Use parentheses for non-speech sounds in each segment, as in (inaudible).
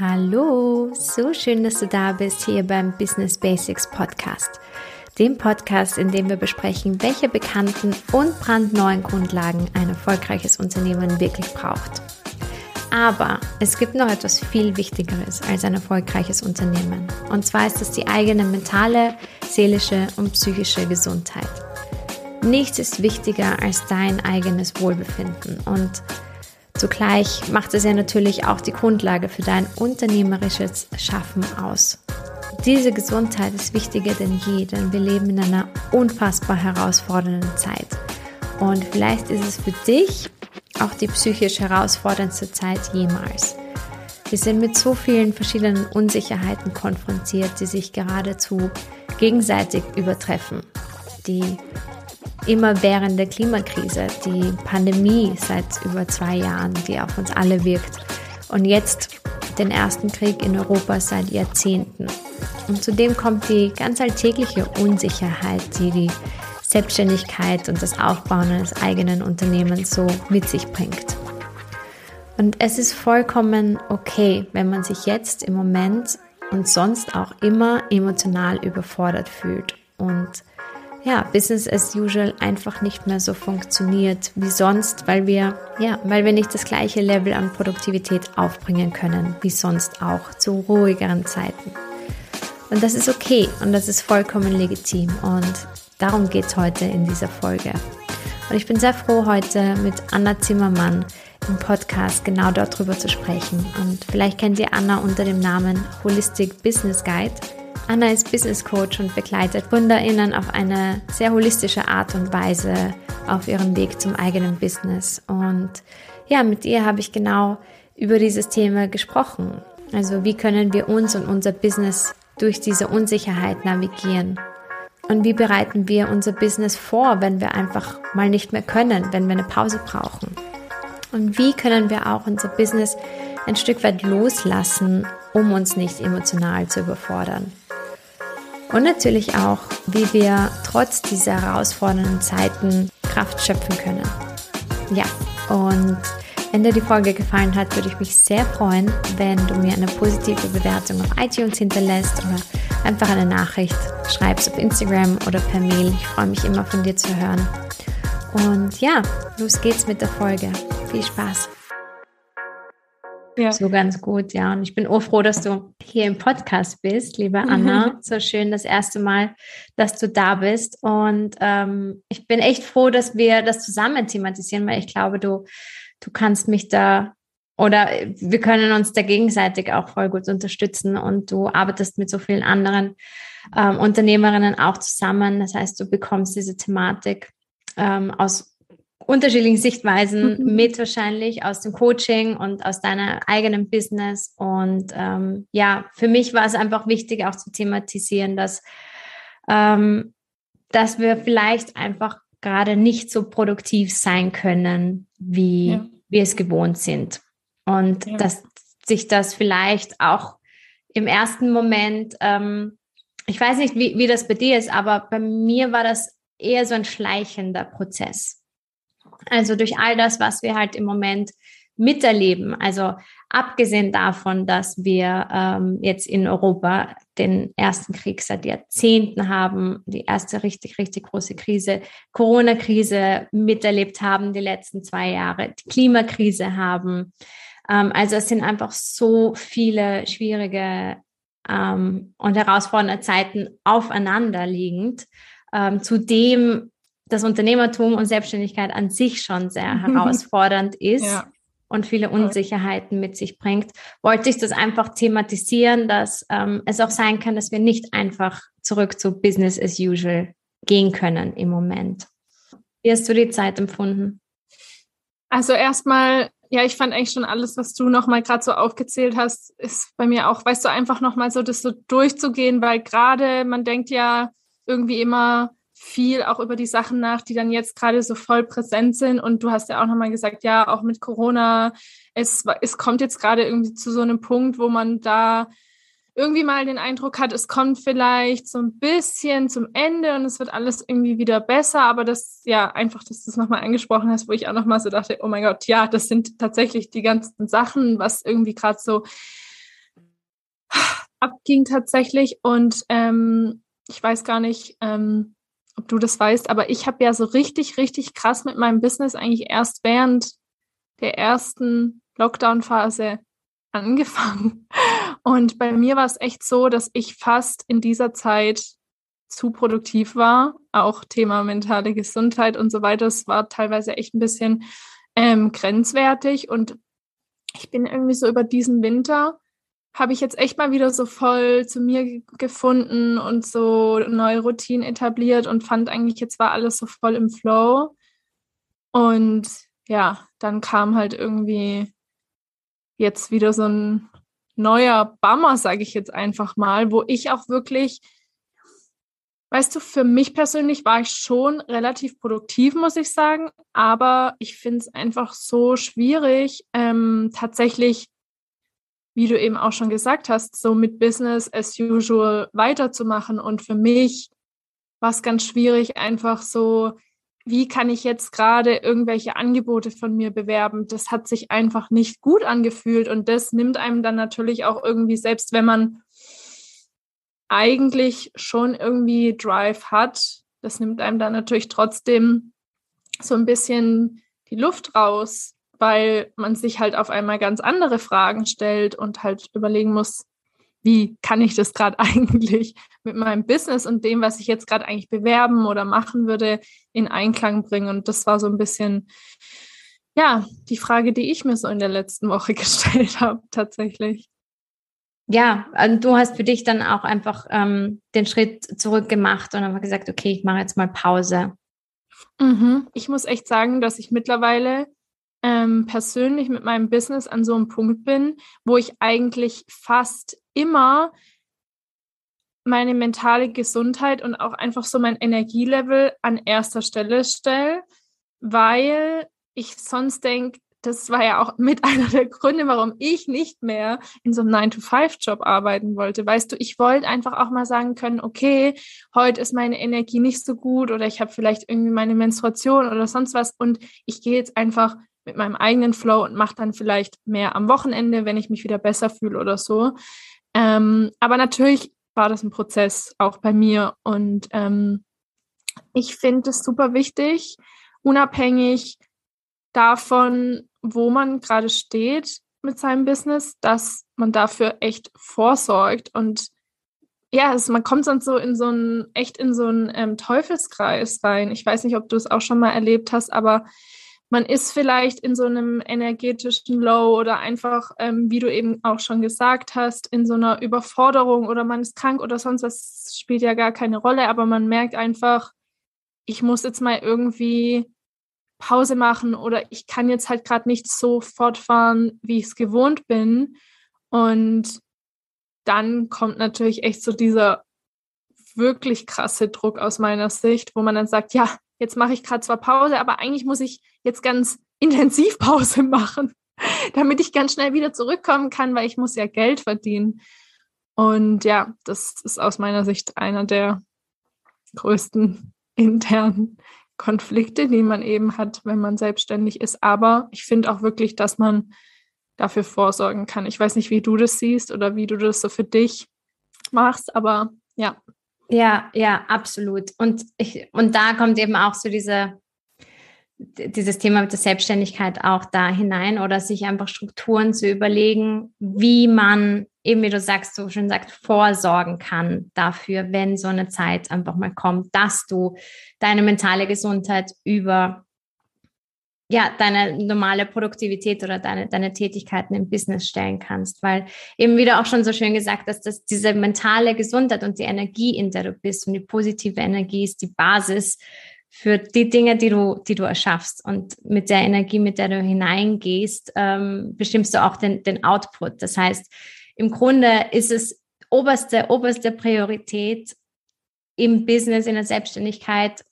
Hallo, so schön, dass du da bist hier beim Business Basics Podcast. Dem Podcast, in dem wir besprechen, welche bekannten und brandneuen Grundlagen ein erfolgreiches Unternehmen wirklich braucht. Aber es gibt noch etwas viel Wichtigeres als ein erfolgreiches Unternehmen. Und zwar ist es die eigene mentale, seelische und psychische Gesundheit. Nichts ist wichtiger als dein eigenes Wohlbefinden. Und zugleich macht es ja natürlich auch die Grundlage für dein unternehmerisches Schaffen aus. Diese Gesundheit ist wichtiger denn je, denn wir leben in einer unfassbar herausfordernden Zeit. Und vielleicht ist es für dich auch die psychisch herausforderndste Zeit jemals. Wir sind mit so vielen verschiedenen Unsicherheiten konfrontiert, die sich geradezu gegenseitig übertreffen. Die immerwährende Klimakrise, die Pandemie seit über zwei Jahren, die auf uns alle wirkt und jetzt den ersten Krieg in Europa seit Jahrzehnten. Und zudem kommt die ganz alltägliche Unsicherheit, die die Selbstständigkeit und das Aufbauen eines eigenen Unternehmens so mit sich bringt. Und es ist vollkommen okay, wenn man sich jetzt im Moment und sonst auch immer emotional überfordert fühlt und ja, Business as usual einfach nicht mehr so funktioniert wie sonst, weil wir, ja, weil wir nicht das gleiche Level an Produktivität aufbringen können wie sonst auch zu ruhigeren Zeiten. Und das ist okay und das ist vollkommen legitim und darum geht es heute in dieser Folge. Und ich bin sehr froh, heute mit Anna Zimmermann im Podcast genau darüber zu sprechen. Und vielleicht kennt ihr Anna unter dem Namen Holistic Business Guide. Anna ist Business Coach und begleitet GründerInnen auf eine sehr holistische Art und Weise auf ihrem Weg zum eigenen Business. Und ja, mit ihr habe ich genau über dieses Thema gesprochen. Also wie können wir uns und unser Business durch diese Unsicherheit navigieren? Und wie bereiten wir unser Business vor, wenn wir einfach mal nicht mehr können, wenn wir eine Pause brauchen? Und wie können wir auch unser Business ein Stück weit loslassen, um uns nicht emotional zu überfordern? Und natürlich auch, wie wir trotz dieser herausfordernden Zeiten Kraft schöpfen können. Ja, und wenn dir die Folge gefallen hat, würde ich mich sehr freuen, wenn du mir eine positive Bewertung auf iTunes hinterlässt oder einfach eine Nachricht schreibst auf Instagram oder per Mail. Ich freue mich immer von dir zu hören. Und ja, los geht's mit der Folge. Viel Spaß. Ja. So ganz gut, ja. Und ich bin auch froh, dass du hier im Podcast bist, liebe Anna. Mhm. So schön das erste Mal, dass du da bist. Und ähm, ich bin echt froh, dass wir das zusammen thematisieren, weil ich glaube, du, du kannst mich da oder wir können uns da gegenseitig auch voll gut unterstützen und du arbeitest mit so vielen anderen ähm, Unternehmerinnen auch zusammen. Das heißt, du bekommst diese Thematik ähm, aus unterschiedlichen Sichtweisen mhm. mit wahrscheinlich aus dem Coaching und aus deiner eigenen Business. Und ähm, ja, für mich war es einfach wichtig, auch zu thematisieren, dass, ähm, dass wir vielleicht einfach gerade nicht so produktiv sein können, wie ja. wir es gewohnt sind. Und ja. dass sich das vielleicht auch im ersten Moment, ähm, ich weiß nicht, wie, wie das bei dir ist, aber bei mir war das eher so ein schleichender Prozess. Also durch all das, was wir halt im Moment miterleben. Also abgesehen davon, dass wir ähm, jetzt in Europa den ersten Krieg seit Jahrzehnten haben, die erste richtig, richtig große Krise, Corona-Krise miterlebt haben die letzten zwei Jahre, die Klimakrise haben. Ähm, also es sind einfach so viele schwierige ähm, und herausfordernde Zeiten aufeinanderliegend. Ähm, zudem das Unternehmertum und Selbstständigkeit an sich schon sehr herausfordernd ist ja. und viele Unsicherheiten mit sich bringt, wollte ich das einfach thematisieren, dass ähm, es auch sein kann, dass wir nicht einfach zurück zu Business as usual gehen können im Moment. Wie hast du die Zeit empfunden? Also erstmal, ja, ich fand eigentlich schon alles, was du nochmal gerade so aufgezählt hast, ist bei mir auch, weißt du, einfach nochmal so das so durchzugehen, weil gerade man denkt ja irgendwie immer, viel auch über die Sachen nach, die dann jetzt gerade so voll präsent sind. Und du hast ja auch nochmal gesagt, ja, auch mit Corona, es, es kommt jetzt gerade irgendwie zu so einem Punkt, wo man da irgendwie mal den Eindruck hat, es kommt vielleicht so ein bisschen zum Ende und es wird alles irgendwie wieder besser. Aber das, ja, einfach, dass du es nochmal angesprochen hast, wo ich auch nochmal so dachte, oh mein Gott, ja, das sind tatsächlich die ganzen Sachen, was irgendwie gerade so abging tatsächlich. Und ähm, ich weiß gar nicht, ähm, ob du das weißt, aber ich habe ja so richtig, richtig krass mit meinem Business eigentlich erst während der ersten Lockdown-Phase (laughs) angefangen. Und bei mir war es echt so, dass ich fast in dieser Zeit zu produktiv war. Auch Thema mentale Gesundheit und so weiter. Es war teilweise echt ein bisschen ähm, grenzwertig. Und ich bin irgendwie so über diesen Winter habe ich jetzt echt mal wieder so voll zu mir gefunden und so neue Routinen etabliert und fand eigentlich, jetzt war alles so voll im Flow. Und ja, dann kam halt irgendwie jetzt wieder so ein neuer Bummer, sage ich jetzt einfach mal, wo ich auch wirklich, weißt du, für mich persönlich war ich schon relativ produktiv, muss ich sagen, aber ich finde es einfach so schwierig, ähm, tatsächlich wie du eben auch schon gesagt hast, so mit Business as usual weiterzumachen. Und für mich war es ganz schwierig, einfach so, wie kann ich jetzt gerade irgendwelche Angebote von mir bewerben? Das hat sich einfach nicht gut angefühlt. Und das nimmt einem dann natürlich auch irgendwie, selbst wenn man eigentlich schon irgendwie Drive hat, das nimmt einem dann natürlich trotzdem so ein bisschen die Luft raus, weil man sich halt auf einmal ganz andere Fragen stellt und halt überlegen muss, wie kann ich das gerade (laughs) eigentlich mit meinem Business und dem, was ich jetzt gerade eigentlich bewerben oder machen würde, in Einklang bringen. Und das war so ein bisschen, ja, die Frage, die ich mir so in der letzten Woche (laughs) gestellt habe, tatsächlich. Ja, also du hast für dich dann auch einfach ähm, den Schritt zurück gemacht und haben gesagt, okay, ich mache jetzt mal Pause. Mhm. Ich muss echt sagen, dass ich mittlerweile ähm, persönlich mit meinem Business an so einem Punkt bin, wo ich eigentlich fast immer meine mentale Gesundheit und auch einfach so mein Energielevel an erster Stelle stelle, weil ich sonst denke, das war ja auch mit (laughs) einer der Gründe, warum ich nicht mehr in so einem 9-to-5-Job arbeiten wollte. Weißt du, ich wollte einfach auch mal sagen können, okay, heute ist meine Energie nicht so gut oder ich habe vielleicht irgendwie meine Menstruation oder sonst was und ich gehe jetzt einfach mit meinem eigenen Flow und mache dann vielleicht mehr am Wochenende, wenn ich mich wieder besser fühle oder so. Ähm, aber natürlich war das ein Prozess auch bei mir und ähm, ich finde es super wichtig, unabhängig davon, wo man gerade steht mit seinem Business, dass man dafür echt vorsorgt und ja, also man kommt sonst so in so einen, echt in so einen ähm, Teufelskreis rein. Ich weiß nicht, ob du es auch schon mal erlebt hast, aber man ist vielleicht in so einem energetischen Low oder einfach, ähm, wie du eben auch schon gesagt hast, in so einer Überforderung oder man ist krank oder sonst was, spielt ja gar keine Rolle, aber man merkt einfach, ich muss jetzt mal irgendwie Pause machen oder ich kann jetzt halt gerade nicht so fortfahren, wie ich es gewohnt bin. Und dann kommt natürlich echt so dieser wirklich krasse Druck aus meiner Sicht, wo man dann sagt, ja, jetzt mache ich gerade zwar Pause, aber eigentlich muss ich jetzt ganz (laughs) intensiv Pause machen, (laughs) damit ich ganz schnell wieder zurückkommen kann, weil ich muss ja Geld verdienen. Und ja, das ist aus meiner Sicht einer der größten (laughs) internen Konflikte, die man eben hat, wenn man selbstständig ist. Aber ich finde auch wirklich, dass man dafür vorsorgen kann. Ich weiß nicht, wie du das siehst oder wie du das so für dich machst, aber ja. Ja, ja, absolut. Und ich, und da kommt eben auch so diese, dieses Thema mit der Selbstständigkeit auch da hinein oder sich einfach Strukturen zu überlegen, wie man eben, wie du sagst, so schön sagst, vorsorgen kann dafür, wenn so eine Zeit einfach mal kommt, dass du deine mentale Gesundheit über ja, deine normale Produktivität oder deine, deine Tätigkeiten im Business stellen kannst. Weil eben, wie du auch schon so schön gesagt dass diese mentale Gesundheit und die Energie, in der du bist und die positive Energie ist die Basis für die Dinge, die du, die du erschaffst. Und mit der Energie, mit der du hineingehst, ähm, bestimmst du auch den, den Output. Das heißt, im Grunde ist es oberste, oberste Priorität im Business, in der Selbstständigkeit,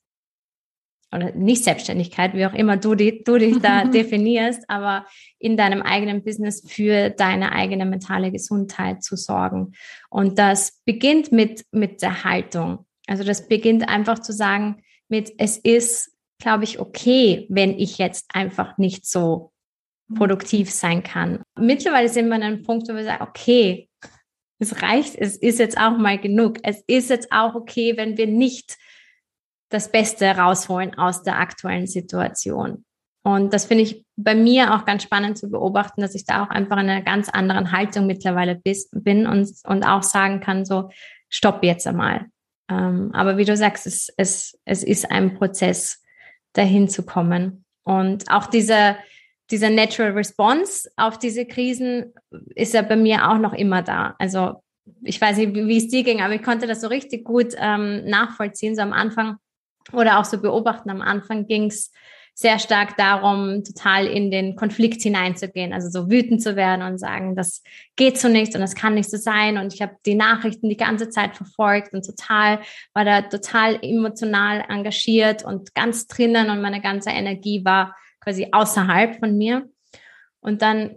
oder nicht Selbstständigkeit, wie auch immer du, die, du dich da (laughs) definierst, aber in deinem eigenen Business für deine eigene mentale Gesundheit zu sorgen. Und das beginnt mit, mit der Haltung. Also das beginnt einfach zu sagen, mit es ist, glaube ich, okay, wenn ich jetzt einfach nicht so produktiv sein kann. Mittlerweile sind wir an einem Punkt, wo wir sagen, okay, es reicht, es ist jetzt auch mal genug. Es ist jetzt auch okay, wenn wir nicht das Beste rausholen aus der aktuellen Situation. Und das finde ich bei mir auch ganz spannend zu beobachten, dass ich da auch einfach in einer ganz anderen Haltung mittlerweile bis, bin und, und auch sagen kann, so, stopp jetzt einmal. Ähm, aber wie du sagst, es, es, es ist ein Prozess, dahin zu kommen. Und auch diese, dieser Natural Response auf diese Krisen ist ja bei mir auch noch immer da. Also ich weiß nicht, wie es dir ging, aber ich konnte das so richtig gut ähm, nachvollziehen. So am Anfang oder auch so beobachten. Am Anfang ging es sehr stark darum, total in den Konflikt hineinzugehen, also so wütend zu werden und sagen, das geht so nicht und das kann nicht so sein. Und ich habe die Nachrichten die ganze Zeit verfolgt und total, war da total emotional engagiert und ganz drinnen und meine ganze Energie war quasi außerhalb von mir. Und dann,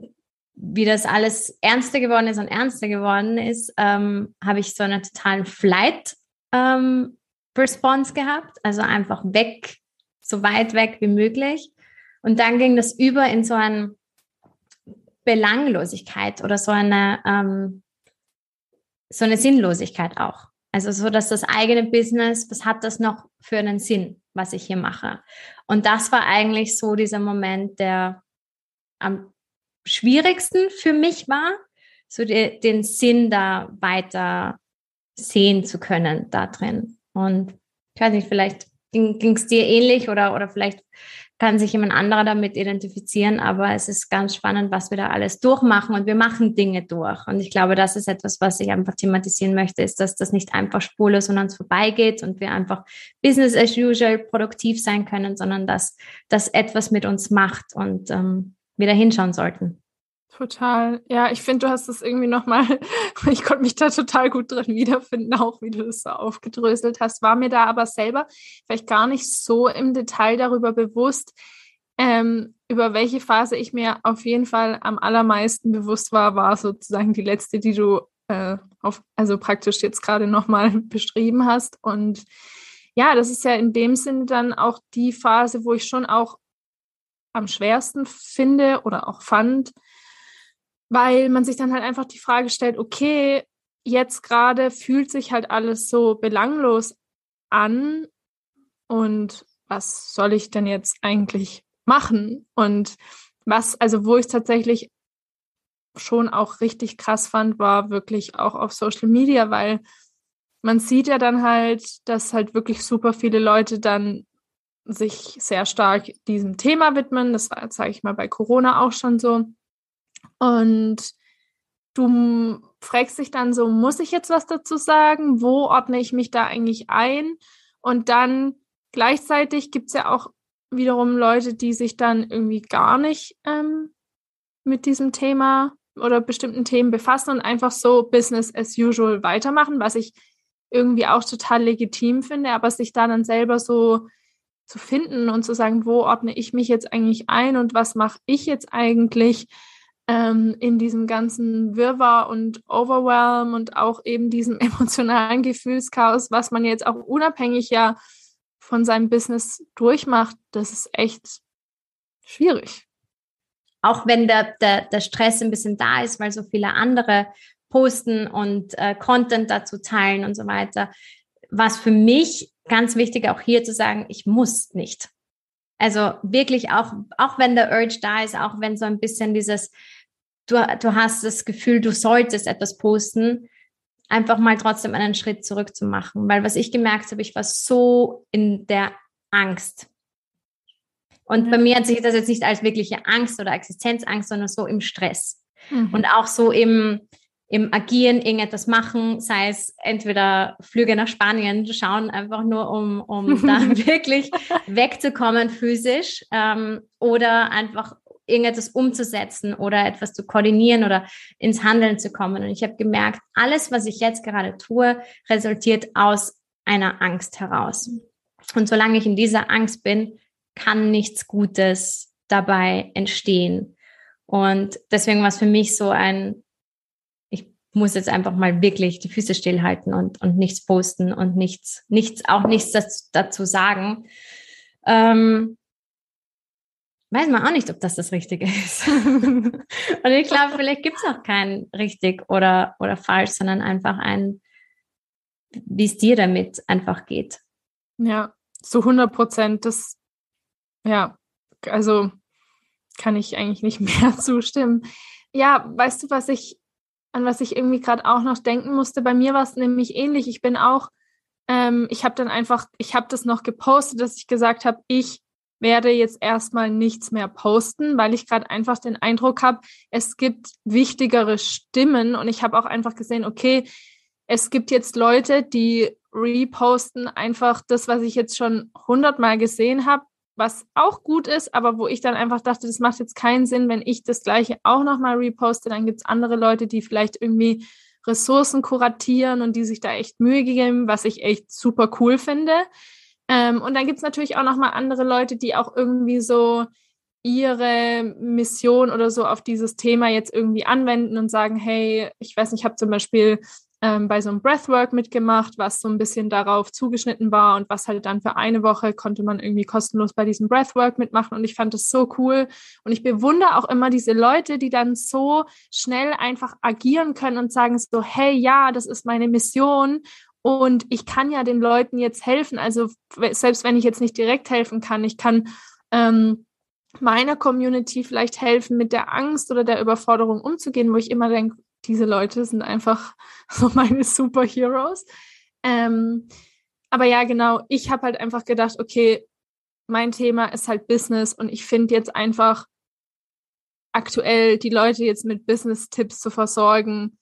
wie das alles ernster geworden ist und ernster geworden ist, ähm, habe ich so einen totalen Flight ähm, Response gehabt, also einfach weg, so weit weg wie möglich. Und dann ging das über in so eine Belanglosigkeit oder so eine, ähm, so eine Sinnlosigkeit auch. Also so, dass das eigene Business, was hat das noch für einen Sinn, was ich hier mache? Und das war eigentlich so dieser Moment, der am schwierigsten für mich war, so die, den Sinn da weiter sehen zu können da drin. Und ich weiß nicht, vielleicht ging es dir ähnlich oder, oder vielleicht kann sich jemand anderer damit identifizieren, aber es ist ganz spannend, was wir da alles durchmachen und wir machen Dinge durch. Und ich glaube, das ist etwas, was ich einfach thematisieren möchte, ist, dass das nicht einfach spurlos an uns vorbeigeht und wir einfach Business as usual produktiv sein können, sondern dass das etwas mit uns macht und ähm, wir da hinschauen sollten. Total. Ja, ich finde, du hast das irgendwie nochmal, (laughs) ich konnte mich da total gut drin wiederfinden, auch wie du das so aufgedröselt hast, war mir da aber selber vielleicht gar nicht so im Detail darüber bewusst, ähm, über welche Phase ich mir auf jeden Fall am allermeisten bewusst war, war sozusagen die letzte, die du äh, auf, also praktisch jetzt gerade nochmal (laughs) beschrieben hast. Und ja, das ist ja in dem Sinne dann auch die Phase, wo ich schon auch am schwersten finde oder auch fand, weil man sich dann halt einfach die Frage stellt, okay, jetzt gerade fühlt sich halt alles so belanglos an und was soll ich denn jetzt eigentlich machen? Und was, also wo ich tatsächlich schon auch richtig krass fand, war wirklich auch auf Social Media, weil man sieht ja dann halt, dass halt wirklich super viele Leute dann sich sehr stark diesem Thema widmen. Das war, sage ich mal, bei Corona auch schon so. Und du fragst dich dann so, muss ich jetzt was dazu sagen? Wo ordne ich mich da eigentlich ein? Und dann gleichzeitig gibt es ja auch wiederum Leute, die sich dann irgendwie gar nicht ähm, mit diesem Thema oder bestimmten Themen befassen und einfach so Business as usual weitermachen, was ich irgendwie auch total legitim finde, aber sich da dann selber so zu finden und zu sagen, wo ordne ich mich jetzt eigentlich ein und was mache ich jetzt eigentlich, ähm, in diesem ganzen Wirrwarr und Overwhelm und auch eben diesem (laughs) emotionalen Gefühlschaos, was man jetzt auch unabhängig ja von seinem Business durchmacht, das ist echt schwierig. Auch wenn der, der, der Stress ein bisschen da ist, weil so viele andere posten und äh, Content dazu teilen und so weiter, was für mich ganz wichtig auch hier zu sagen, ich muss nicht. Also wirklich auch, auch wenn der Urge da ist, auch wenn so ein bisschen dieses, du, du hast das Gefühl, du solltest etwas posten, einfach mal trotzdem einen Schritt zurück zu machen. Weil was ich gemerkt habe, ich war so in der Angst. Und mhm. bei mir hat sich das jetzt nicht als wirkliche Angst oder Existenzangst, sondern so im Stress. Mhm. Und auch so im, im Agieren irgendetwas machen, sei es entweder Flüge nach Spanien schauen, einfach nur um, um (laughs) da (laughs) wirklich wegzukommen physisch ähm, oder einfach irgendetwas umzusetzen oder etwas zu koordinieren oder ins Handeln zu kommen. Und ich habe gemerkt, alles, was ich jetzt gerade tue, resultiert aus einer Angst heraus. Und solange ich in dieser Angst bin, kann nichts Gutes dabei entstehen. Und deswegen war es für mich so ein, ich muss jetzt einfach mal wirklich die Füße stillhalten und, und nichts posten und nichts, nichts, auch nichts dazu, sagen. Ähm, weiß man auch nicht, ob das das Richtige ist. (laughs) und ich glaube, vielleicht gibt es auch kein richtig oder, oder falsch, sondern einfach ein, wie es dir damit einfach geht. Ja, zu 100 Prozent. Das, ja, also kann ich eigentlich nicht (laughs) mehr zustimmen. Ja, weißt du, was ich, an was ich irgendwie gerade auch noch denken musste? Bei mir war es nämlich ähnlich. Ich bin auch, ähm, ich habe dann einfach, ich habe das noch gepostet, dass ich gesagt habe, ich werde jetzt erstmal nichts mehr posten, weil ich gerade einfach den Eindruck habe, es gibt wichtigere Stimmen und ich habe auch einfach gesehen, okay, es gibt jetzt Leute, die reposten einfach das, was ich jetzt schon hundertmal gesehen habe, was auch gut ist, aber wo ich dann einfach dachte, das macht jetzt keinen Sinn, wenn ich das gleiche auch nochmal reposte, dann gibt es andere Leute, die vielleicht irgendwie Ressourcen kuratieren und die sich da echt Mühe geben, was ich echt super cool finde. Ähm, und dann gibt es natürlich auch nochmal andere Leute, die auch irgendwie so ihre Mission oder so auf dieses Thema jetzt irgendwie anwenden und sagen, hey, ich weiß nicht, ich habe zum Beispiel ähm, bei so einem Breathwork mitgemacht, was so ein bisschen darauf zugeschnitten war und was halt dann für eine Woche konnte man irgendwie kostenlos bei diesem Breathwork mitmachen und ich fand das so cool. Und ich bewundere auch immer diese Leute, die dann so schnell einfach agieren können und sagen so, hey, ja, das ist meine Mission und ich kann ja den Leuten jetzt helfen. Also selbst wenn ich jetzt nicht direkt helfen kann, ich kann ähm, meiner Community vielleicht helfen, mit der Angst oder der Überforderung umzugehen, wo ich immer denke, diese Leute sind einfach (laughs) so meine Superheroes. Ähm, aber ja, genau, ich habe halt einfach gedacht, okay, mein Thema ist halt Business und ich finde jetzt einfach aktuell die Leute jetzt mit Business-Tipps zu versorgen,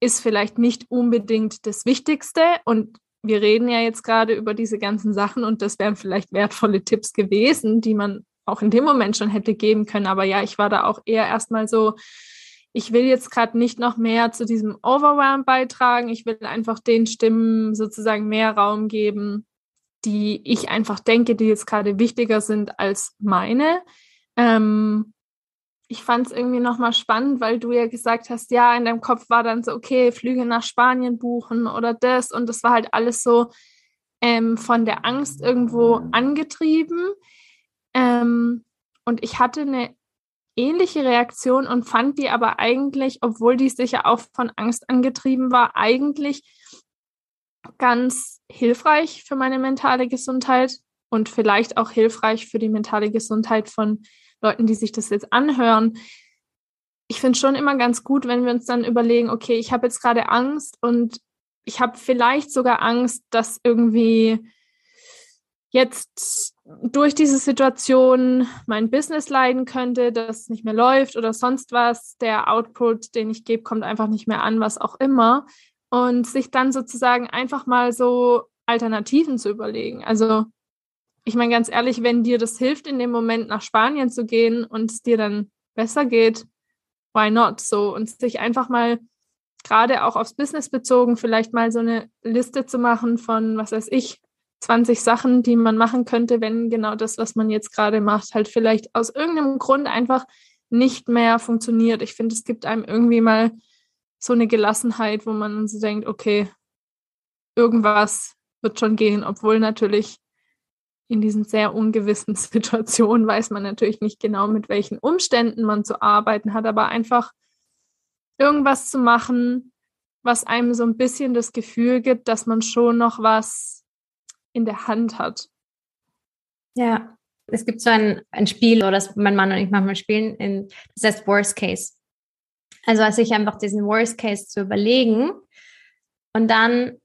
ist vielleicht nicht unbedingt das Wichtigste. Und wir reden ja jetzt gerade über diese ganzen Sachen und das wären vielleicht wertvolle Tipps gewesen, die man auch in dem Moment schon hätte geben können. Aber ja, ich war da auch eher erstmal so, ich will jetzt gerade nicht noch mehr zu diesem Overwhelm beitragen. Ich will einfach den Stimmen sozusagen mehr Raum geben, die ich einfach denke, die jetzt gerade wichtiger sind als meine. Ähm, ich fand es irgendwie nochmal spannend, weil du ja gesagt hast, ja, in deinem Kopf war dann so, okay, Flüge nach Spanien buchen oder das. Und das war halt alles so ähm, von der Angst irgendwo angetrieben. Ähm, und ich hatte eine ähnliche Reaktion und fand die aber eigentlich, obwohl die sicher auch von Angst angetrieben war, eigentlich ganz hilfreich für meine mentale Gesundheit und vielleicht auch hilfreich für die mentale Gesundheit von Leuten, die sich das jetzt anhören. Ich finde schon immer ganz gut, wenn wir uns dann überlegen, okay, ich habe jetzt gerade Angst und ich habe vielleicht sogar Angst, dass irgendwie jetzt durch diese Situation mein Business leiden könnte, dass es nicht mehr läuft oder sonst was. Der Output, den ich gebe, kommt einfach nicht mehr an, was auch immer. Und sich dann sozusagen einfach mal so Alternativen zu überlegen. Also ich meine ganz ehrlich, wenn dir das hilft, in dem Moment nach Spanien zu gehen und es dir dann besser geht, why not? So und sich einfach mal gerade auch aufs Business bezogen, vielleicht mal so eine Liste zu machen von, was weiß ich, 20 Sachen, die man machen könnte, wenn genau das, was man jetzt gerade macht, halt vielleicht aus irgendeinem Grund einfach nicht mehr funktioniert. Ich finde, es gibt einem irgendwie mal so eine Gelassenheit, wo man so denkt, okay, irgendwas wird schon gehen, obwohl natürlich in diesen sehr ungewissen (laughs) Situationen weiß man natürlich nicht genau, mit welchen Umständen man zu arbeiten hat, aber einfach irgendwas zu machen, was einem so ein bisschen das Gefühl gibt, dass man schon noch was in der Hand hat. Ja, es gibt so ein, ein Spiel, das mein Mann und ich manchmal spielen, in, das heißt Worst Case. Also sich einfach diesen Worst Case zu überlegen und dann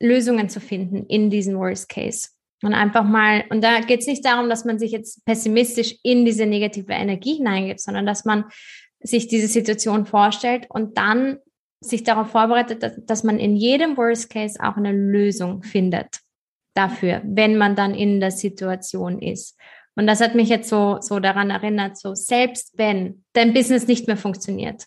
Lösungen zu finden in diesen Worst Case. Und einfach mal, und da geht es nicht darum, dass man sich jetzt pessimistisch in diese negative Energie hineingibt, sondern dass man sich diese Situation vorstellt und dann sich darauf vorbereitet, dass, dass man in jedem Worst Case auch eine Lösung findet dafür, wenn man dann in der Situation ist. Und das hat mich jetzt so, so daran erinnert, so selbst wenn dein Business nicht mehr funktioniert.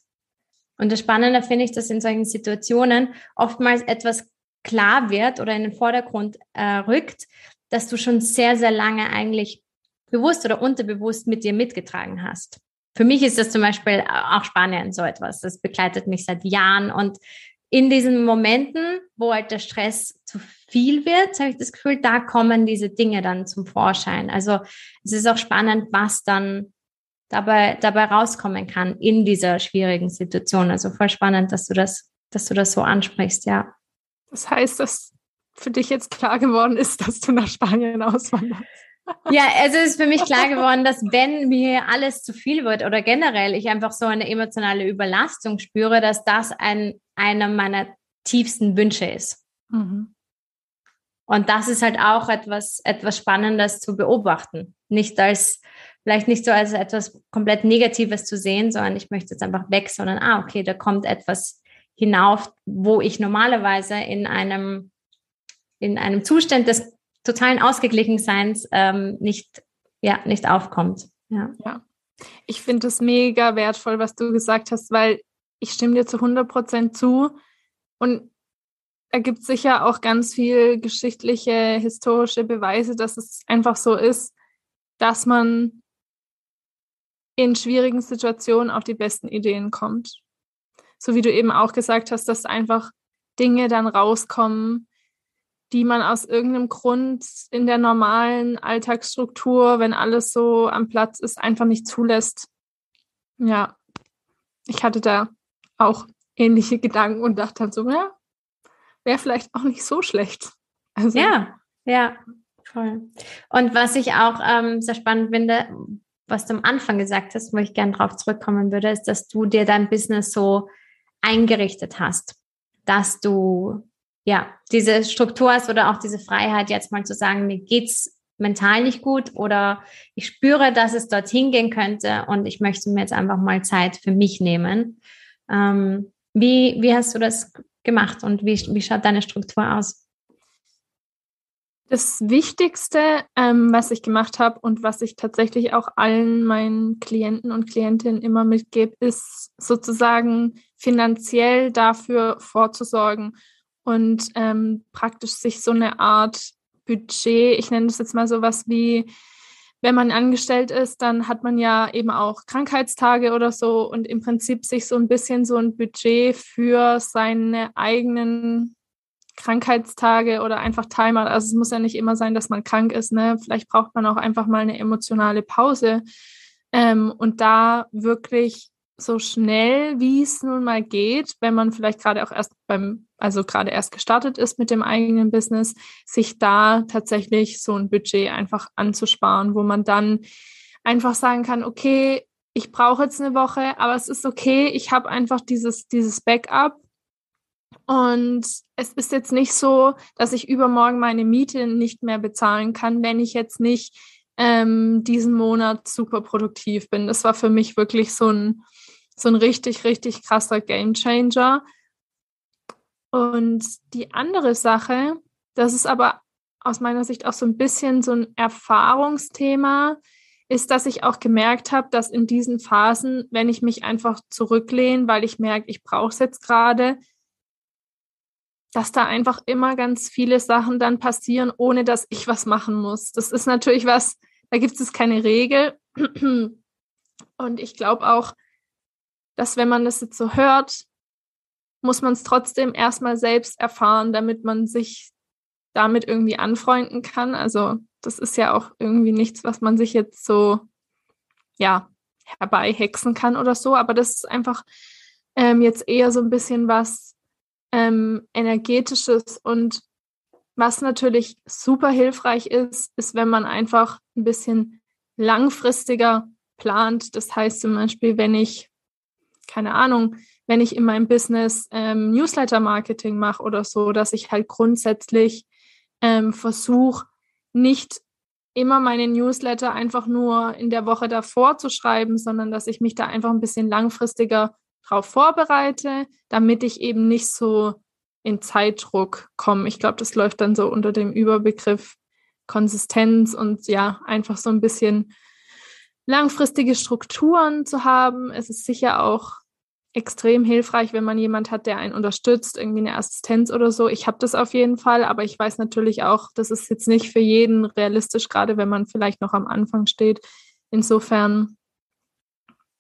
Und das Spannende finde ich, dass in solchen Situationen oftmals etwas klar wird oder in den Vordergrund äh, rückt, dass du schon sehr, sehr lange eigentlich bewusst oder unterbewusst mit dir mitgetragen hast. Für mich ist das zum Beispiel auch Spanien so etwas. Das begleitet mich seit Jahren und in diesen Momenten, wo halt der Stress zu viel wird, habe ich das Gefühl, da kommen diese Dinge dann zum Vorschein. Also es ist auch spannend, was dann dabei, dabei rauskommen kann in dieser schwierigen Situation. Also voll spannend, dass du das, dass du das so ansprichst, ja. Das heißt, dass für dich jetzt klar geworden ist, (laughs) dass du nach Spanien auswanderst. Ja, also es ist für mich klar (laughs) geworden, dass wenn mir alles zu viel wird oder generell ich einfach so eine emotionale Überlastung spüre, dass das ein, einer meiner tiefsten Wünsche ist. Mhm. Und das ist halt auch etwas, etwas Spannendes zu beobachten. Nicht als, vielleicht nicht so als etwas komplett Negatives zu sehen, sondern ich möchte jetzt einfach weg, sondern, ah, okay, da kommt etwas hinauf, wo ich normalerweise in einem, in einem Zustand des totalen Ausgeglichenseins ähm, nicht, ja, nicht aufkommt. Ja. ja. Ich finde es mega wertvoll, was du gesagt hast, weil ich stimme dir zu 100 Prozent zu. Und da gibt sicher auch ganz viel geschichtliche, historische Beweise, dass es einfach so ist, dass man in schwierigen Situationen auf die besten Ideen kommt. So wie du eben auch gesagt hast, dass einfach Dinge dann rauskommen, die man aus irgendeinem Grund in der normalen Alltagsstruktur, wenn alles so am Platz ist, einfach nicht zulässt. Ja, ich hatte da auch ähnliche Gedanken und dachte dann so, ja, wäre vielleicht auch nicht so schlecht. Also, ja, ja, voll. Und was ich auch ähm, sehr spannend finde, was du am Anfang gesagt hast, wo ich gerne drauf zurückkommen würde, ist, dass du dir dein Business so eingerichtet hast, dass du ja diese Struktur hast oder auch diese Freiheit, jetzt mal zu sagen, mir geht's mental nicht gut oder ich spüre, dass es dorthin gehen könnte und ich möchte mir jetzt einfach mal Zeit für mich nehmen. Ähm, wie, wie hast du das gemacht und wie, wie schaut deine Struktur aus? Das Wichtigste, ähm, was ich gemacht habe und was ich tatsächlich auch allen meinen Klienten und Klientinnen immer mitgebe, ist sozusagen finanziell dafür vorzusorgen und ähm, praktisch sich so eine Art Budget, ich nenne das jetzt mal so was wie wenn man angestellt ist, dann hat man ja eben auch Krankheitstage oder so und im Prinzip sich so ein bisschen so ein Budget für seine eigenen Krankheitstage oder einfach Timer. Also es muss ja nicht immer sein, dass man krank ist. Ne? Vielleicht braucht man auch einfach mal eine emotionale Pause. Ähm, und da wirklich so schnell, wie es nun mal geht, wenn man vielleicht gerade auch erst beim, also gerade erst gestartet ist mit dem eigenen Business, sich da tatsächlich so ein Budget einfach anzusparen, wo man dann einfach sagen kann, okay, ich brauche jetzt eine Woche, aber es ist okay, ich habe einfach dieses, dieses Backup. Und es ist jetzt nicht so, dass ich übermorgen meine Miete nicht mehr bezahlen kann, wenn ich jetzt nicht ähm, diesen Monat super produktiv bin. Das war für mich wirklich so ein, so ein richtig, richtig krasser Game Changer. Und die andere Sache, das ist aber aus meiner Sicht auch so ein bisschen so ein Erfahrungsthema, ist, dass ich auch gemerkt habe, dass in diesen Phasen, wenn ich mich einfach zurücklehne, weil ich merke, ich brauche es jetzt gerade, dass da einfach immer ganz viele Sachen dann passieren, ohne dass ich was machen muss. Das ist natürlich was, da gibt es keine Regel. Und ich glaube auch, dass wenn man das jetzt so hört, muss man es trotzdem erstmal selbst erfahren, damit man sich damit irgendwie anfreunden kann. Also das ist ja auch irgendwie nichts, was man sich jetzt so, ja, herbeihexen kann oder so. Aber das ist einfach ähm, jetzt eher so ein bisschen was ähm, energetisches und was natürlich super hilfreich ist, ist, wenn man einfach ein bisschen langfristiger plant. Das heißt zum Beispiel, wenn ich keine Ahnung, wenn ich in meinem Business ähm, Newsletter-Marketing mache oder so, dass ich halt grundsätzlich ähm, versuche, nicht immer meine Newsletter einfach nur in der Woche davor zu schreiben, sondern dass ich mich da einfach ein bisschen langfristiger drauf vorbereite, damit ich eben nicht so in Zeitdruck komme. Ich glaube, das läuft dann so unter dem Überbegriff Konsistenz und ja, einfach so ein bisschen langfristige Strukturen zu haben. Es ist sicher auch extrem hilfreich, wenn man jemand hat, der einen unterstützt, irgendwie eine Assistenz oder so. Ich habe das auf jeden Fall, aber ich weiß natürlich auch, das ist jetzt nicht für jeden realistisch, gerade wenn man vielleicht noch am Anfang steht. Insofern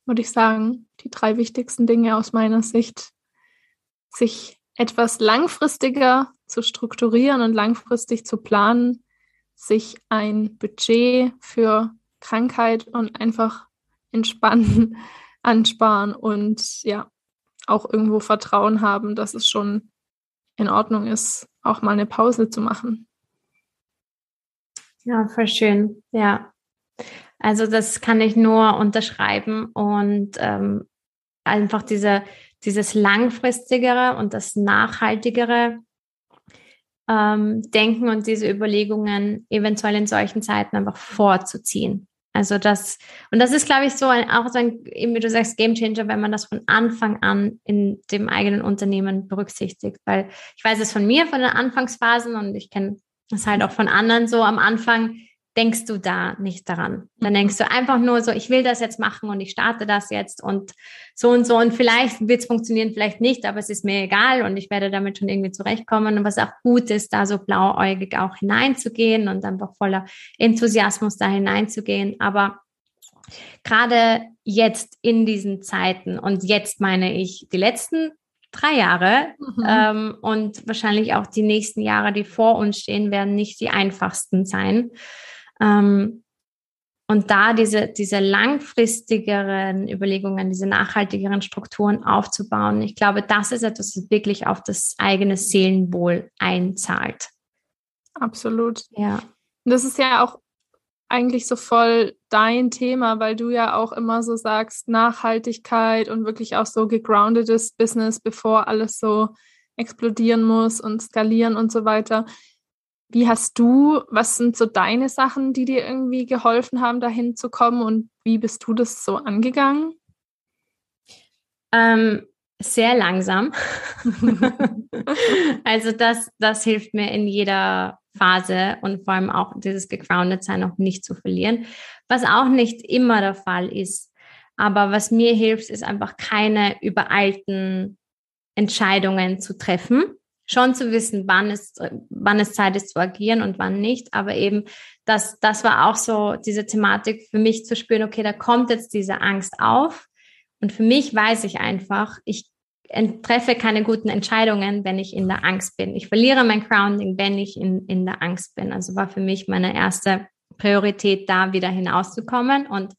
würde ich sagen, die drei wichtigsten Dinge aus meiner Sicht, sich etwas langfristiger zu strukturieren und langfristig zu planen, sich ein Budget für Krankheit und einfach entspannen, (laughs) ansparen und ja, auch irgendwo Vertrauen haben, dass es schon in Ordnung ist, auch mal eine Pause zu machen. Ja, voll schön. Ja. Also das kann ich nur unterschreiben und ähm, einfach diese, dieses langfristigere und das nachhaltigere ähm, Denken und diese Überlegungen eventuell in solchen Zeiten einfach vorzuziehen. Also das, und das ist, glaube ich, so ein, auch so ein, eben wie du sagst, Game Changer, wenn man das von Anfang an in dem eigenen Unternehmen berücksichtigt. Weil ich weiß es von mir, von den Anfangsphasen und ich kenne es halt auch von anderen so am Anfang, denkst du da nicht daran. Dann mhm. denkst du einfach nur so, ich will das jetzt machen und ich starte das jetzt und so und so und vielleicht wird es funktionieren, vielleicht nicht, aber es ist mir egal und ich werde damit schon irgendwie zurechtkommen und was auch gut ist, da so blauäugig auch hineinzugehen und einfach voller Enthusiasmus da hineinzugehen. Aber gerade jetzt in diesen Zeiten und jetzt meine ich die letzten drei Jahre mhm. ähm, und wahrscheinlich auch die nächsten Jahre, die vor uns stehen, werden nicht die einfachsten sein. Ähm, und da diese, diese langfristigeren Überlegungen, diese nachhaltigeren Strukturen aufzubauen, ich glaube, das ist etwas, was wirklich auf das eigene Seelenwohl einzahlt. Absolut. Ja. Und das ist ja auch eigentlich so voll dein Thema, weil du ja auch immer so sagst, Nachhaltigkeit und wirklich auch so gegroundetes Business, bevor alles so explodieren muss und skalieren und so weiter. Wie hast du, was sind so deine Sachen, die dir irgendwie geholfen haben, dahin zu kommen und wie bist du das so angegangen? Ähm, sehr langsam. (laughs) also das, das hilft mir in jeder Phase und vor allem auch dieses gegroundet sein auch nicht zu verlieren, was auch nicht immer der Fall ist. Aber was mir hilft, ist einfach keine übereilten Entscheidungen zu treffen, schon zu wissen, wann es, wann es Zeit ist zu agieren und wann nicht. Aber eben, das, das war auch so diese Thematik für mich zu spüren, okay, da kommt jetzt diese Angst auf. Und für mich weiß ich einfach, ich treffe keine guten Entscheidungen, wenn ich in der Angst bin. Ich verliere mein Grounding, wenn ich in, in der Angst bin. Also war für mich meine erste Priorität, da wieder hinauszukommen und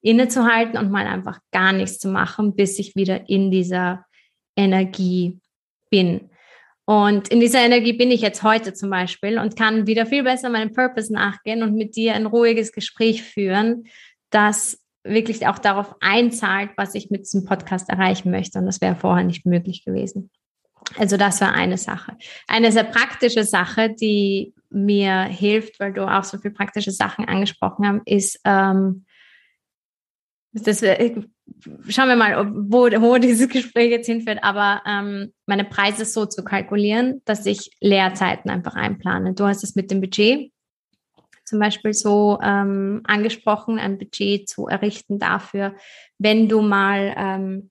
innezuhalten und mal einfach gar nichts zu machen, bis ich wieder in dieser Energie bin. Und in dieser Energie bin ich jetzt heute zum Beispiel und kann wieder viel besser meinem Purpose nachgehen und mit dir ein ruhiges Gespräch führen, das wirklich auch darauf einzahlt, was ich mit diesem Podcast erreichen möchte. Und das wäre vorher nicht möglich gewesen. Also das war eine Sache. Eine sehr praktische Sache, die mir hilft, weil du auch so viele praktische Sachen angesprochen hast, ist, ähm, das, schauen wir mal, wo, wo dieses Gespräch jetzt hinführt, aber ähm, meine Preise so zu kalkulieren, dass ich Leerzeiten einfach einplane. Du hast es mit dem Budget zum Beispiel so ähm, angesprochen, ein Budget zu errichten dafür, wenn du mal ähm,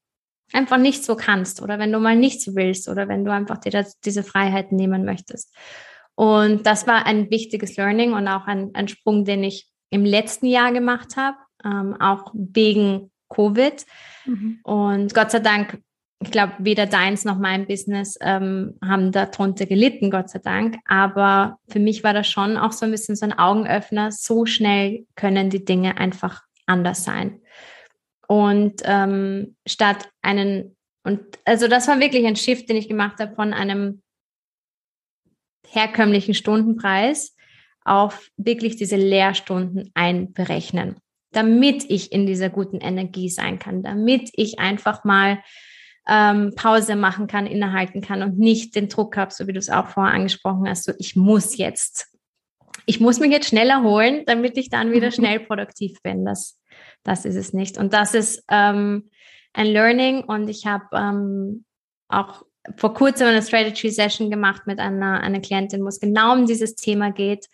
einfach nicht so kannst oder wenn du mal nicht so willst oder wenn du einfach dir das, diese Freiheit nehmen möchtest. Und das war ein wichtiges Learning und auch ein, ein Sprung, den ich im letzten Jahr gemacht habe, ähm, auch wegen Covid. Mhm. Und Gott sei Dank, ich glaube, weder deins noch mein Business ähm, haben darunter gelitten, Gott sei Dank. Aber für mich war das schon auch so ein bisschen so ein Augenöffner. So schnell können die Dinge einfach anders sein. Und ähm, statt einen, und also das war wirklich ein Shift, den ich gemacht habe von einem herkömmlichen Stundenpreis auf wirklich diese Lehrstunden einberechnen damit ich in dieser guten Energie sein kann, damit ich einfach mal ähm, Pause machen kann, innehalten kann und nicht den Druck habe, so wie du es auch vorher angesprochen hast, so ich muss jetzt, ich muss mich jetzt schnell erholen, damit ich dann wieder schnell produktiv bin. Das, das ist es nicht. Und das ist ähm, ein Learning und ich habe ähm, auch vor kurzem eine Strategy Session gemacht mit einer, einer Klientin, wo es genau um dieses Thema geht.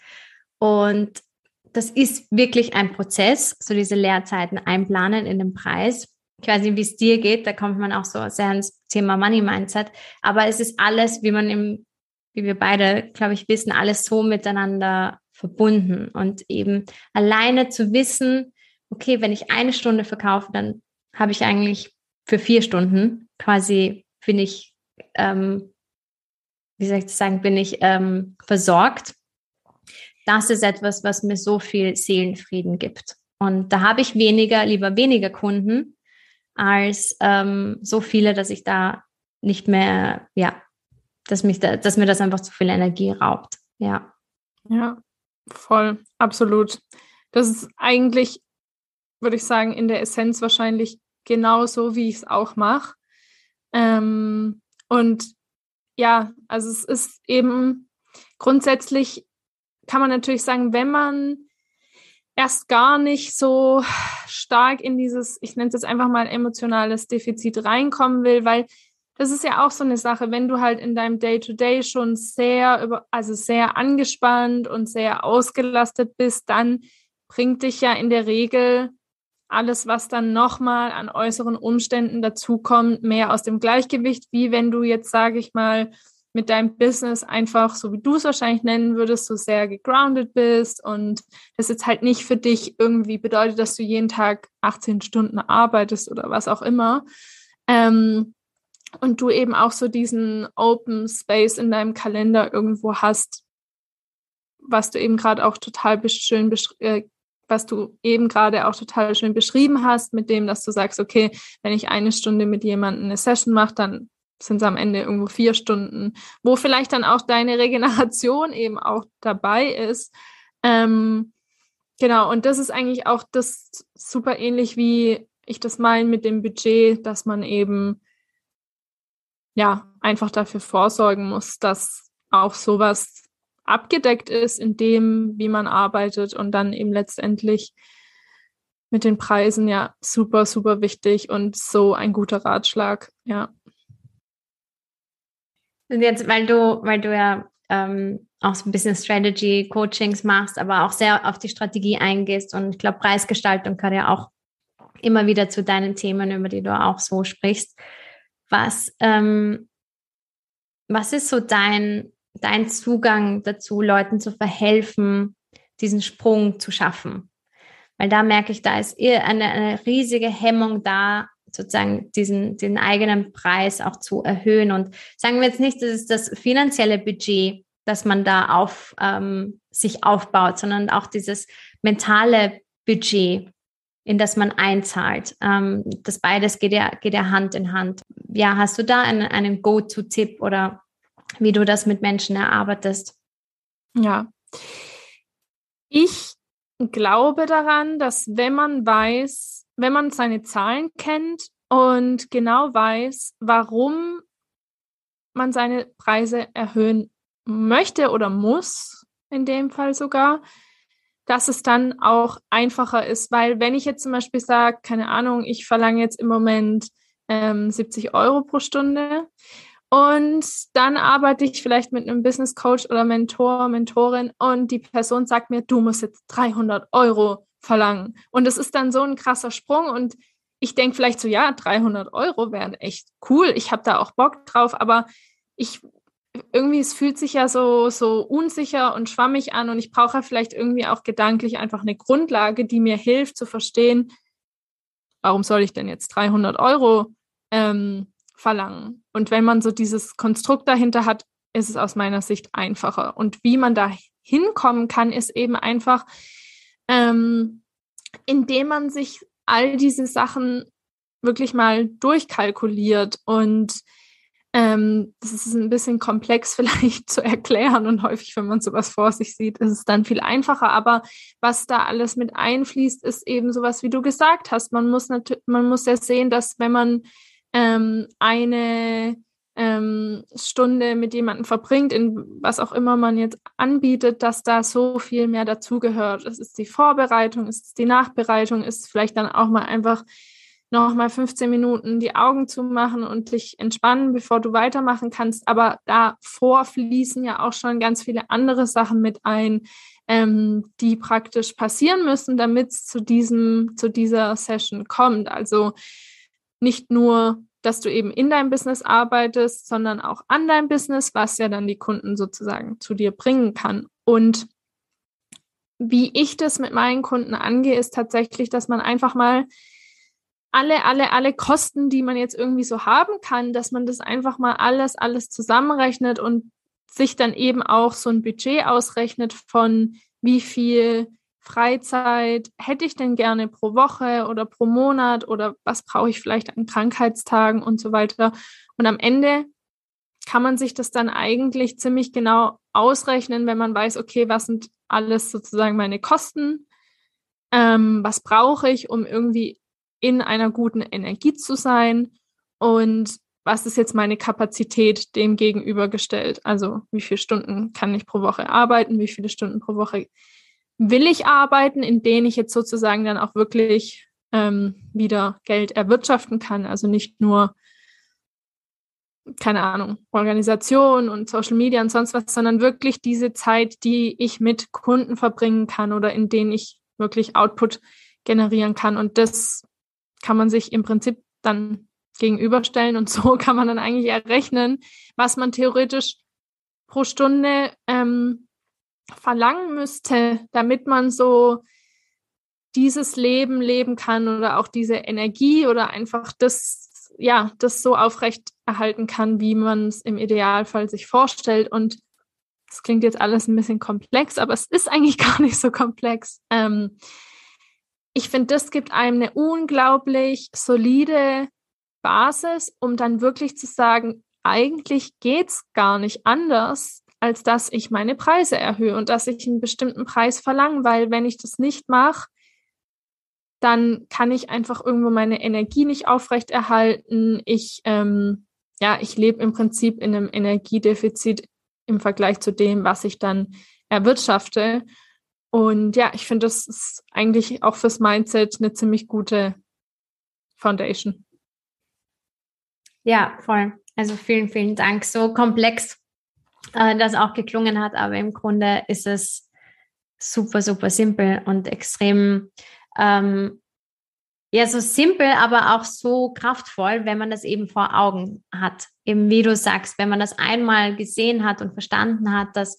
Und das ist wirklich ein Prozess, so diese Lehrzeiten einplanen in den Preis. Ich weiß nicht, wie es dir geht, da kommt man auch so sehr ins Thema Money Mindset. Aber es ist alles, wie man im, wie wir beide, glaube ich, wissen, alles so miteinander verbunden. Und eben alleine zu wissen, okay, wenn ich eine Stunde verkaufe, dann habe ich eigentlich für vier Stunden quasi, bin ich, ähm, wie soll ich das sagen, bin ich ähm, versorgt. Das ist etwas, was mir so viel Seelenfrieden gibt. Und da habe ich weniger, lieber weniger Kunden, als ähm, so viele, dass ich da nicht mehr, ja, dass mich da, dass mir das einfach zu viel Energie raubt. Ja. Ja, voll, absolut. Das ist eigentlich, würde ich sagen, in der Essenz wahrscheinlich genauso, wie ich es auch mache. Ähm, und ja, also es ist eben grundsätzlich kann man natürlich sagen, wenn man erst gar nicht so stark in dieses, ich nenne es jetzt einfach mal emotionales Defizit reinkommen will, weil das ist ja auch so eine Sache, wenn du halt in deinem Day-to-Day -Day schon sehr über, also sehr angespannt und sehr ausgelastet bist, dann bringt dich ja in der Regel alles, was dann nochmal an äußeren Umständen dazukommt, mehr aus dem Gleichgewicht, wie wenn du jetzt, sage ich mal, mit deinem Business einfach, so wie du es wahrscheinlich nennen würdest, so sehr gegroundet bist und das jetzt halt nicht für dich irgendwie bedeutet, dass du jeden Tag 18 Stunden arbeitest oder was auch immer. Ähm, und du eben auch so diesen Open Space in deinem Kalender irgendwo hast, was du eben gerade auch total schön äh, was du eben gerade auch total schön beschrieben hast, mit dem, dass du sagst, okay, wenn ich eine Stunde mit jemandem eine Session mache, dann sind es am Ende irgendwo vier Stunden, wo vielleicht dann auch deine Regeneration (laughs) eben auch dabei ist. Ähm, genau, und das ist eigentlich auch das super ähnlich, wie ich das meine mit dem Budget, dass man eben ja einfach dafür vorsorgen muss, dass auch sowas abgedeckt ist in dem, wie man arbeitet und dann eben letztendlich mit den Preisen ja super, super wichtig und so ein guter Ratschlag, ja. Und jetzt, weil du, weil du ja ähm, auch so ein bisschen Strategy Coachings machst, aber auch sehr auf die Strategie eingehst und ich glaube, Preisgestaltung kann ja auch immer wieder zu deinen Themen, über die du auch so sprichst. Was, ähm, was ist so dein, dein Zugang dazu, Leuten zu verhelfen, diesen Sprung zu schaffen? Weil da merke ich, da ist eine, eine riesige Hemmung da, sozusagen diesen, den eigenen Preis auch zu erhöhen. Und sagen wir jetzt nicht, das ist das finanzielle Budget, das man da auf ähm, sich aufbaut, sondern auch dieses mentale Budget, in das man einzahlt. Ähm, das beides geht ja, geht ja Hand in Hand. Ja, hast du da einen, einen Go-To-Tipp oder wie du das mit Menschen erarbeitest? Ja. Ich glaube daran, dass wenn man weiß, wenn man seine Zahlen kennt und genau weiß, warum man seine Preise erhöhen möchte oder muss, in dem Fall sogar, dass es dann auch einfacher ist. Weil wenn ich jetzt zum Beispiel sage, keine Ahnung, ich verlange jetzt im Moment ähm, 70 Euro pro Stunde und dann arbeite ich vielleicht mit einem Business Coach oder Mentor, Mentorin und die Person sagt mir, du musst jetzt 300 Euro verlangen. Und es ist dann so ein krasser Sprung und ich denke vielleicht so, ja, 300 Euro wären echt cool. Ich habe da auch Bock drauf, aber ich irgendwie, es fühlt sich ja so, so unsicher und schwammig an und ich brauche vielleicht irgendwie auch gedanklich einfach eine Grundlage, die mir hilft zu verstehen, warum soll ich denn jetzt 300 Euro ähm, verlangen? Und wenn man so dieses Konstrukt dahinter hat, ist es aus meiner Sicht einfacher. Und wie man da hinkommen kann, ist eben einfach, ähm, indem man sich all diese Sachen wirklich mal durchkalkuliert und ähm, das ist ein bisschen komplex (laughs) vielleicht zu erklären und häufig, wenn man sowas vor sich sieht, ist es dann viel einfacher. Aber was da alles mit einfließt, ist eben sowas, wie du gesagt hast. Man muss natürlich, man muss ja sehen, dass wenn man ähm, eine ähm, Stunde mit jemandem verbringt, in was auch immer man jetzt anbietet, dass da so viel mehr dazugehört. Es ist die Vorbereitung, es ist die Nachbereitung, es ist vielleicht dann auch mal einfach noch mal 15 Minuten die Augen zu machen und dich entspannen, bevor du weitermachen kannst. Aber davor fließen ja auch schon ganz viele andere Sachen mit ein, ähm, die praktisch passieren müssen, damit es zu diesem, zu dieser Session kommt. Also nicht nur, dass du eben in deinem Business arbeitest, sondern auch an deinem Business, was ja dann die Kunden sozusagen zu dir bringen kann. Und wie ich das mit meinen Kunden angehe, ist tatsächlich, dass man einfach mal alle, alle, alle Kosten, die man jetzt irgendwie so haben kann, dass man das einfach mal alles, alles zusammenrechnet und sich dann eben auch so ein Budget ausrechnet von wie viel Freizeit hätte ich denn gerne pro Woche oder pro Monat oder was brauche ich vielleicht an Krankheitstagen und so weiter. Und am Ende kann man sich das dann eigentlich ziemlich genau ausrechnen, wenn man weiß, okay, was sind alles sozusagen meine Kosten, ähm, was brauche ich, um irgendwie in einer guten Energie zu sein und was ist jetzt meine Kapazität dem gegenübergestellt? Also wie viele Stunden kann ich pro Woche arbeiten, wie viele Stunden pro Woche will ich arbeiten, in denen ich jetzt sozusagen dann auch wirklich ähm, wieder Geld erwirtschaften kann. Also nicht nur, keine Ahnung, Organisation und Social Media und sonst was, sondern wirklich diese Zeit, die ich mit Kunden verbringen kann oder in denen ich wirklich Output generieren kann. Und das kann man sich im Prinzip dann gegenüberstellen und (laughs) so kann man dann eigentlich errechnen, was man theoretisch pro Stunde ähm, verlangen müsste, damit man so dieses Leben leben kann oder auch diese Energie oder einfach das, ja, das so aufrecht erhalten kann, wie man es im Idealfall sich vorstellt. Und das klingt jetzt alles ein bisschen komplex, aber es ist eigentlich (laughs) gar nicht so komplex. Ähm, ich finde, das gibt einem eine unglaublich solide Basis, um dann wirklich zu sagen, eigentlich geht es gar nicht anders, als dass ich meine Preise erhöhe und dass ich einen bestimmten Preis verlange, weil wenn ich das nicht mache, dann kann ich einfach irgendwo meine Energie nicht aufrechterhalten. Ich, ähm, ja, ich lebe im Prinzip in einem Energiedefizit im Vergleich zu dem, was ich dann erwirtschafte. Und ja, ich finde, das ist eigentlich auch fürs Mindset eine ziemlich gute Foundation. Ja, voll. Also vielen, vielen Dank. So komplex äh, das auch geklungen hat, aber im Grunde ist es super, super simpel und extrem, ähm, ja, so simpel, aber auch so kraftvoll, wenn man das eben vor Augen hat. Eben wie du sagst, wenn man das einmal gesehen hat und verstanden hat, dass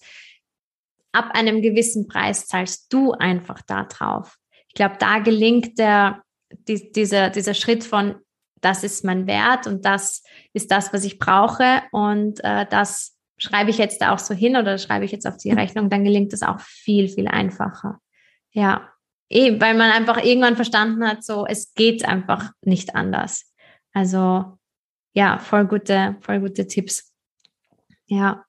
ab einem gewissen Preis zahlst du einfach da drauf. Ich glaube, da gelingt der, die, dieser, dieser Schritt von, das ist mein Wert und das ist das, was ich brauche und äh, das schreibe ich jetzt da auch so hin oder schreibe ich jetzt auf die Rechnung, dann gelingt es auch viel, viel einfacher. Ja, eh, weil man einfach irgendwann verstanden hat, so, es geht einfach nicht anders. Also, ja, voll gute, voll gute Tipps. Ja.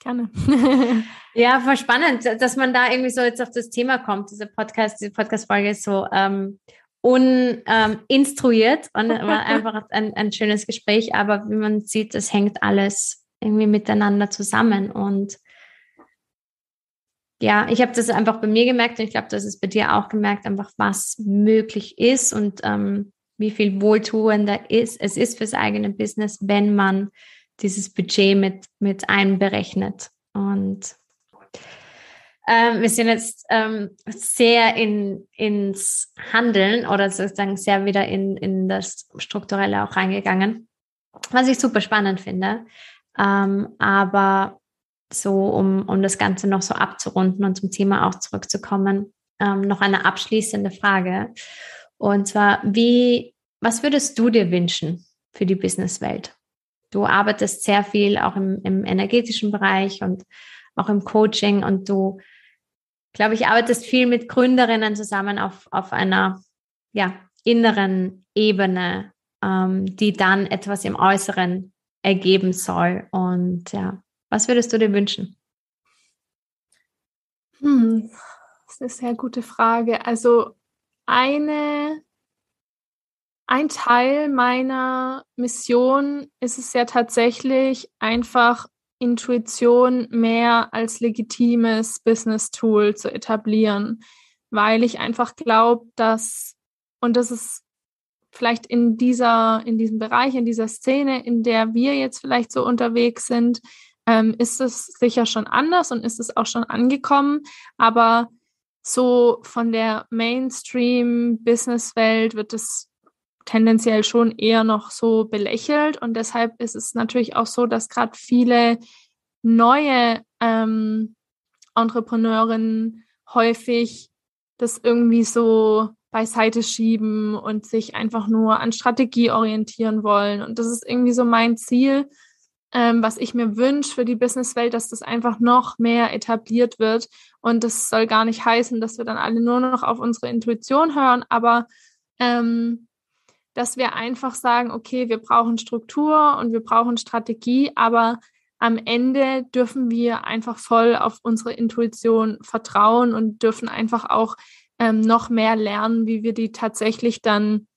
Gerne. (laughs) ja, voll spannend, dass man da irgendwie so jetzt auf das Thema kommt. Diese Podcast, diese Podcast-Folge ist so ähm, uninstruiert ähm, und war (laughs) einfach ein, ein schönes Gespräch, aber wie man sieht, es hängt alles irgendwie miteinander zusammen. Und ja, ich habe das einfach bei mir gemerkt und ich glaube, das ist bei dir auch gemerkt, einfach was möglich ist und ähm, wie viel wohltuender ist, es ist fürs eigene Business, wenn man dieses Budget mit, mit einberechnet. Und ähm, wir sind jetzt ähm, sehr in, ins Handeln oder sozusagen sehr wieder in, in das Strukturelle auch reingegangen, was ich super spannend finde. Ähm, aber so, um, um das Ganze noch so abzurunden und zum Thema auch zurückzukommen, ähm, noch eine abschließende Frage. Und zwar, wie, was würdest du dir wünschen für die Businesswelt? Du arbeitest sehr viel auch im, im energetischen Bereich und auch im Coaching und du, glaube ich, arbeitest viel mit Gründerinnen zusammen auf, auf einer ja, inneren Ebene, ähm, die dann etwas im Äußeren ergeben soll. Und ja, was würdest du dir wünschen? Hm, das ist eine sehr gute Frage. Also eine, ein Teil meiner Mission ist es ja tatsächlich einfach Intuition mehr als legitimes Business-Tool zu etablieren, weil ich einfach glaube, dass, und das ist vielleicht in dieser, in diesem Bereich, in dieser Szene, in der wir jetzt vielleicht so unterwegs sind, ähm, ist es sicher schon anders und ist es auch schon angekommen. Aber so von der Mainstream-Business-Welt wird es tendenziell schon eher noch so belächelt. Und deshalb ist es natürlich auch so, dass gerade viele neue ähm, Entrepreneurinnen häufig das irgendwie so beiseite schieben und sich einfach nur an Strategie orientieren wollen. Und das ist irgendwie so mein Ziel, ähm, was ich mir wünsche für die Businesswelt, dass das einfach noch mehr etabliert wird. Und das soll gar nicht heißen, dass wir dann alle nur noch auf unsere Intuition hören, aber ähm, dass wir einfach sagen, okay, wir brauchen Struktur und wir brauchen Strategie, aber am Ende dürfen wir einfach voll auf unsere Intuition vertrauen und dürfen einfach auch ähm, noch mehr lernen, wie wir die tatsächlich dann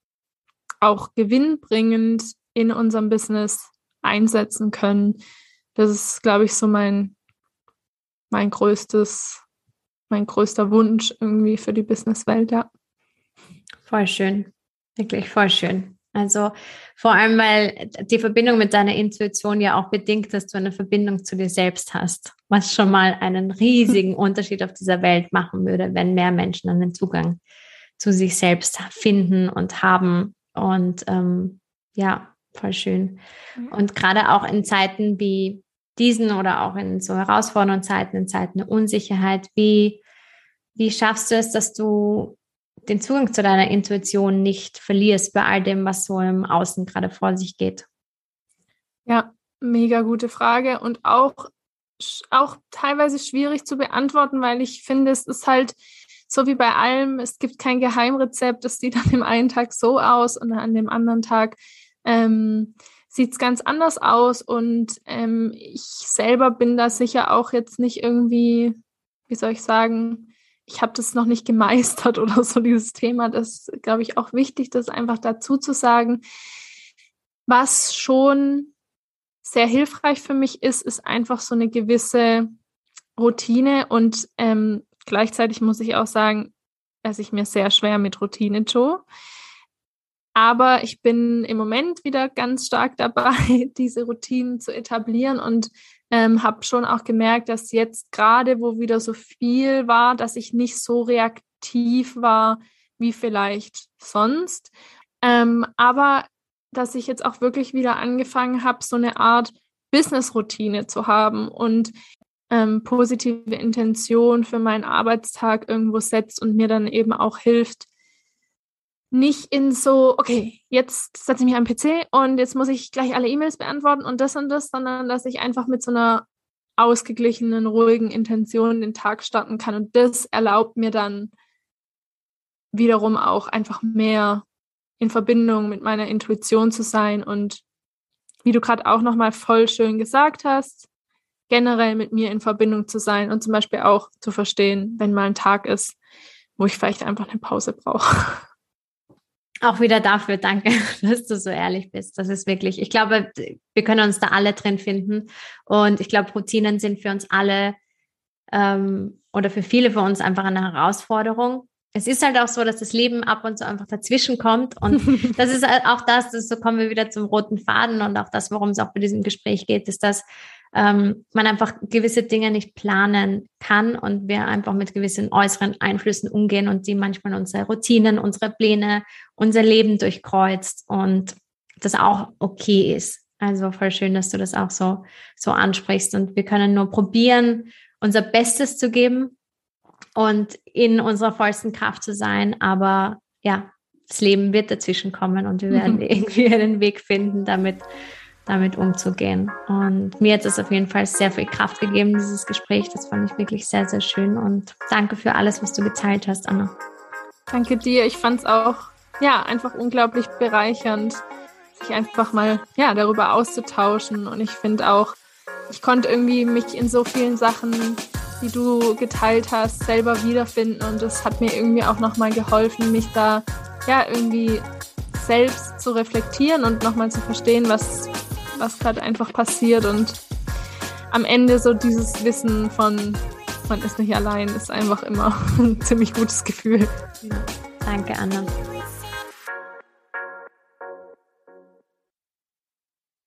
auch gewinnbringend in unserem Business einsetzen können. Das ist, glaube ich, so mein, mein größtes, mein größter Wunsch irgendwie für die Businesswelt, ja. Voll schön. Wirklich voll schön. Also vor allem, weil die Verbindung mit deiner Intuition ja auch bedingt, dass du eine Verbindung zu dir selbst hast, was schon mal einen riesigen (laughs) Unterschied auf dieser Welt machen würde, wenn mehr Menschen einen Zugang zu sich selbst finden und haben. Und ähm, ja, voll schön. Und gerade auch in Zeiten wie diesen oder auch in so herausfordernden Zeiten, in Zeiten der Unsicherheit, wie, wie schaffst du es, dass du den Zugang zu deiner Intuition nicht verlierst bei all dem, was so im Außen gerade vor sich geht? Ja, mega gute Frage und auch, auch teilweise schwierig zu beantworten, weil ich finde, es ist halt so wie bei allem, es gibt kein Geheimrezept, es sieht (laughs) an dem einen Tag so aus und an dem anderen Tag ähm, sieht es ganz anders aus. Und ähm, ich selber bin da sicher auch jetzt nicht irgendwie, wie soll ich sagen, ich habe das noch nicht gemeistert (laughs) oder so, dieses Thema. Das glaube ich auch wichtig, das einfach dazu zu sagen. Was schon sehr hilfreich für mich ist, ist einfach so eine gewisse Routine und ähm, gleichzeitig muss ich auch sagen, dass ich mir sehr schwer mit Routine tue. Aber ich bin im Moment wieder ganz stark dabei, (laughs) diese Routinen zu etablieren und ähm, habe schon auch gemerkt, dass jetzt gerade, wo wieder so viel war, dass ich nicht so reaktiv war wie vielleicht sonst. Ähm, aber dass ich jetzt auch wirklich wieder angefangen habe, so eine Art Business-Routine zu haben und ähm, positive Intention für meinen Arbeitstag irgendwo setzt und mir dann eben auch hilft, nicht in so, okay, jetzt setze ich mich am PC und jetzt muss ich gleich alle E-Mails beantworten und das und das, sondern dass ich einfach mit so einer ausgeglichenen, ruhigen Intention den Tag starten kann. Und das erlaubt mir dann wiederum auch einfach mehr in Verbindung mit meiner Intuition zu sein und wie du gerade auch nochmal voll schön gesagt hast, generell mit mir in Verbindung zu sein und zum Beispiel auch zu verstehen, wenn mal ein Tag ist, wo ich vielleicht einfach eine Pause brauche. (laughs) Auch wieder dafür danke, (laughs) dass du so ehrlich bist. Das ist wirklich, ich glaube, wir können uns da alle drin finden. Und ich glaube, Routinen sind für uns alle ähm, oder für viele von uns einfach eine Herausforderung. Es ist halt auch so, dass das Leben ab und zu einfach dazwischen kommt. Und (laughs) das ist halt auch das, das, so kommen wir wieder zum roten Faden und auch das, worum es auch bei diesem Gespräch geht, ist, dass ähm, man einfach gewisse Dinge nicht planen kann und wir einfach mit gewissen äußeren Einflüssen umgehen und die manchmal unsere Routinen, unsere Pläne, unser Leben durchkreuzt und das auch okay ist. Also voll schön, dass du das auch so, so ansprichst und wir können nur probieren, unser Bestes zu geben und in unserer vollsten Kraft zu sein, aber ja, das Leben wird dazwischen kommen und wir werden (laughs) irgendwie einen Weg finden, damit damit umzugehen. Und mir hat es auf jeden Fall sehr viel Kraft gegeben, dieses Gespräch. Das fand ich wirklich sehr, sehr schön. Und danke für alles, was du geteilt hast, Anna. Danke dir. Ich fand es auch, ja, einfach unglaublich bereichernd, sich einfach mal, ja, darüber auszutauschen. Und ich finde auch, ich konnte irgendwie mich in so vielen Sachen, die du geteilt hast, selber wiederfinden. Und das hat mir irgendwie auch nochmal geholfen, mich da, ja, irgendwie selbst zu reflektieren und nochmal zu verstehen, was, was gerade einfach passiert und am Ende so dieses Wissen von man ist nicht allein, ist einfach immer (laughs) ein ziemlich gutes Gefühl. Danke, Anna.